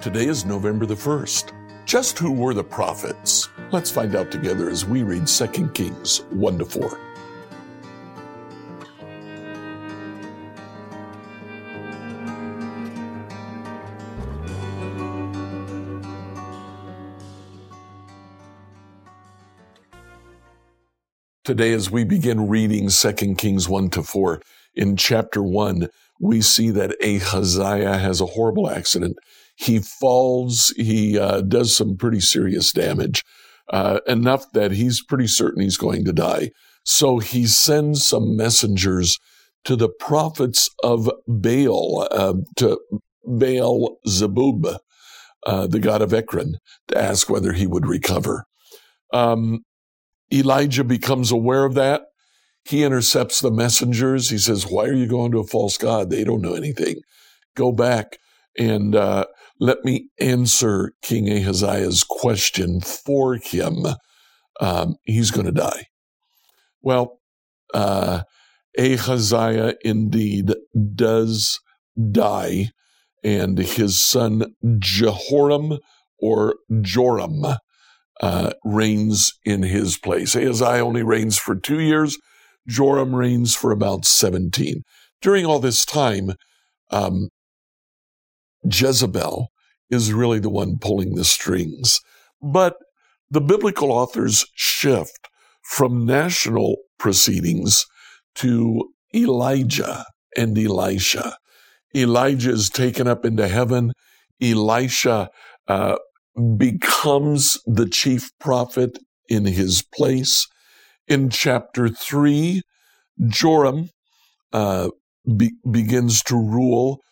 Today is November the 1st. Just who were the prophets? Let's find out together as we read 2 Kings 1 to 4. Today, as we begin reading 2 Kings 1 to 4, in chapter 1, we see that Ahaziah has a horrible accident. He falls, he uh, does some pretty serious damage, uh, enough that he's pretty certain he's going to die. So he sends some messengers to the prophets of Baal, uh, to Baal Zebub, uh, the god of Ekron, to ask whether he would recover. Um, Elijah becomes aware of that. He intercepts the messengers. He says, Why are you going to a false God? They don't know anything. Go back and uh, let me answer King Ahaziah's question for him. Um, he's going to die. Well, uh, Ahaziah indeed does die, and his son Jehoram or Joram uh, reigns in his place. Ahaziah only reigns for two years. Joram reigns for about 17. During all this time, um, Jezebel is really the one pulling the strings. But the biblical authors shift from national proceedings to Elijah and Elisha. Elijah is taken up into heaven. Elisha uh, becomes the chief prophet in his place. In chapter 3, Joram uh, be- begins to rule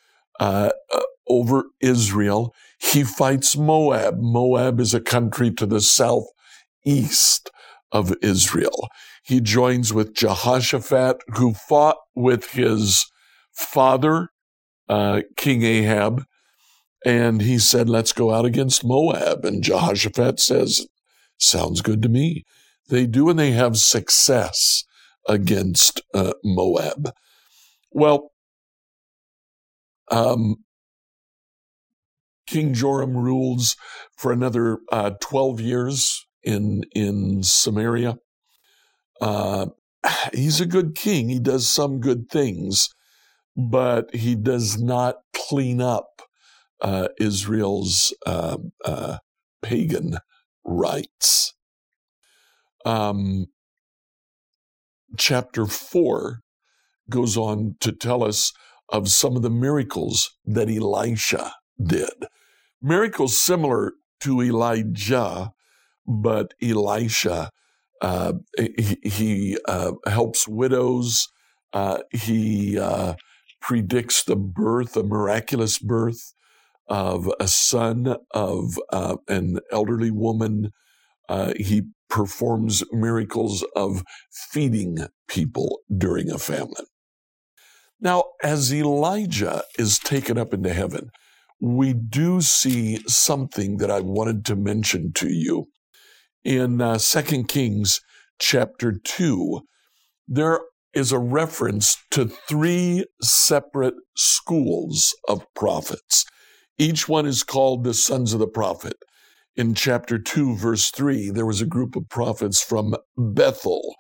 uh, uh, over Israel. He fights Moab. Moab is a country to the southeast of Israel. He joins with Jehoshaphat, who fought with his father, uh, King Ahab, and he said, Let's go out against Moab. And Jehoshaphat says, Sounds good to me. They do, and they have success against uh, Moab. Well, um, King Joram rules for another uh, 12 years in, in Samaria. Uh, he's a good king. He does some good things, but he does not clean up uh, Israel's uh, uh, pagan rites. Um, chapter 4 goes on to tell us of some of the miracles that Elisha did. Miracles similar to Elijah, but Elisha, uh, he, he uh, helps widows. Uh, he predicts the birth, a miraculous birth of a son of uh, an elderly woman. Uh, he performs miracles of feeding people during a famine. Now, as Elijah is taken up into heaven, we do see something that I wanted to mention to you. In uh, 2 Kings chapter 2, there is a reference to three separate schools of prophets. Each one is called the sons of the prophet. In chapter 2, verse 3, there was a group of prophets from Bethel.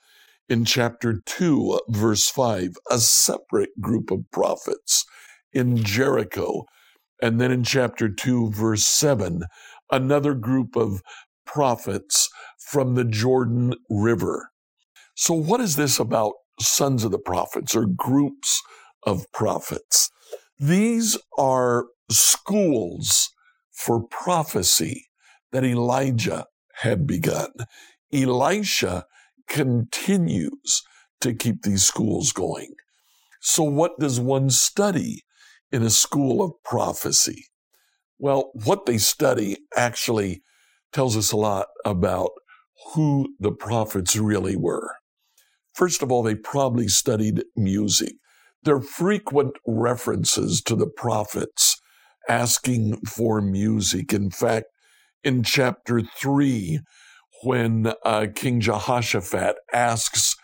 In chapter 2, verse 5, a separate group of prophets in Jericho. And then in chapter 2, verse 7, another group of prophets from the Jordan River. So, what is this about sons of the prophets or groups of prophets? These are schools for prophecy that Elijah had begun. Elisha continues to keep these schools going. So, what does one study in a school of prophecy? Well, what they study actually tells us a lot about who the prophets really were. First of all, they probably studied music. There are frequent references to the prophets asking for music. In fact, in chapter 3, when uh, King Jehoshaphat asks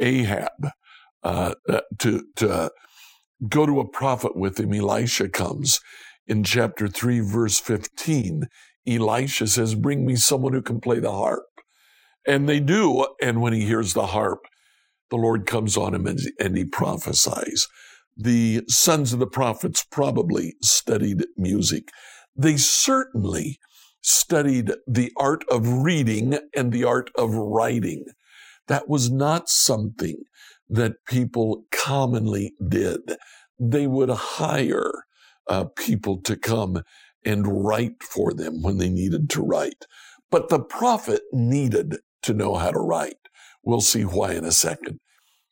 Ahab uh, uh, to, to go to a prophet with him, Elisha comes. in chapter 3, verse 15, Elisha says, Bring me someone who can play the harp. And they do. And when he hears the harp, the Lord comes on him and, and he prophesies. The sons of the prophets probably studied music. They certainly studied the art of reading and the art of writing. That was not something that people commonly did. They would hire uh, people to come and write for them when they needed to write. But the prophet needed to know how to write. We'll see why in a second.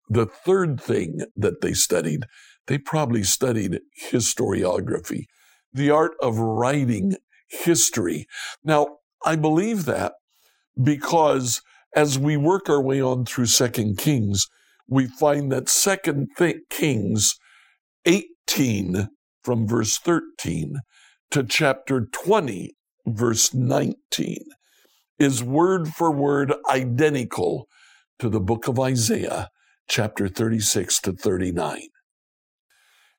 The third thing that they studied, they probably studied historiography, the art of writing history. Now, I believe that because as we work our way on through Second Kings, we find that Second Kings 18 from verse 13 to chapter 20, verse 19, is word for word identical to the book of Isaiah, chapter 36 to 39.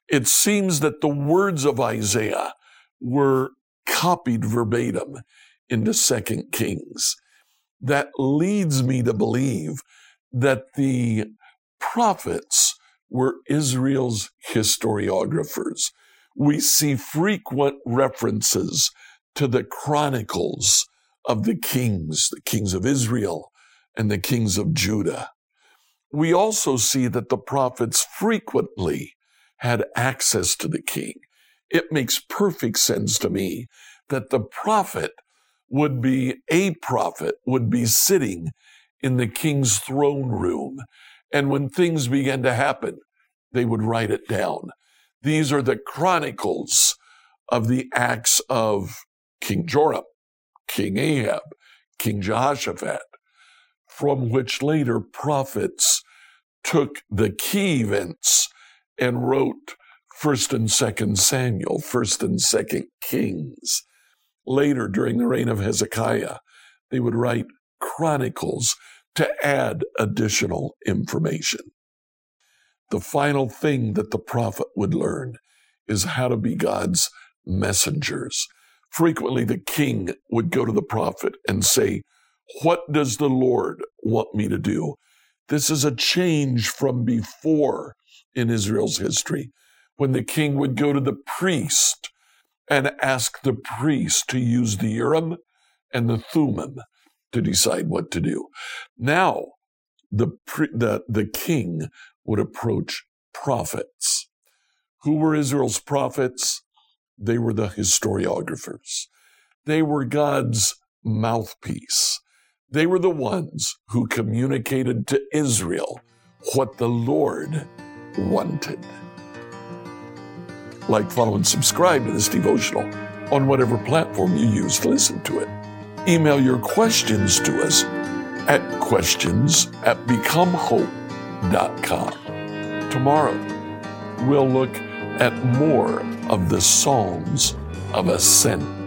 It seems that the words of Isaiah were copied verbatim into Second Kings. That leads me to believe that the prophets were Israel's historiographers we see frequent references to the chronicles of the kings, the kings of Israel and the kings of Judah. We also see that the prophets frequently had access to the king. It makes perfect sense to me that the prophet would be, a prophet would be sitting in the king's throne room. And when things began to happen, they would write it down. These are the chronicles of the acts of King Joram, King Ahab, King Jehoshaphat, from which later prophets took the key events and wrote First and Second Samuel, First and Second Kings. Later, during the reign of Hezekiah, they would write chronicles to add additional information. The final thing that the prophet would learn is how to be God's messengers. Frequently, the king would go to the prophet and say, What does the Lord want me to do? This is a change from before in Israel's history, when the king would go to the priest and ask the priest to use the Urim and the Thummim to decide what to do. Now, the, the, the king would approach prophets. Who were Israel's prophets? They were the historiographers. They were God's mouthpiece. They were the ones who communicated to Israel what the Lord wanted. Like, follow, and subscribe to this devotional on whatever platform you use to listen to it. Email your questions to us at questions at becomehope.com. Tomorrow, we'll look at more of the Psalms of Ascent.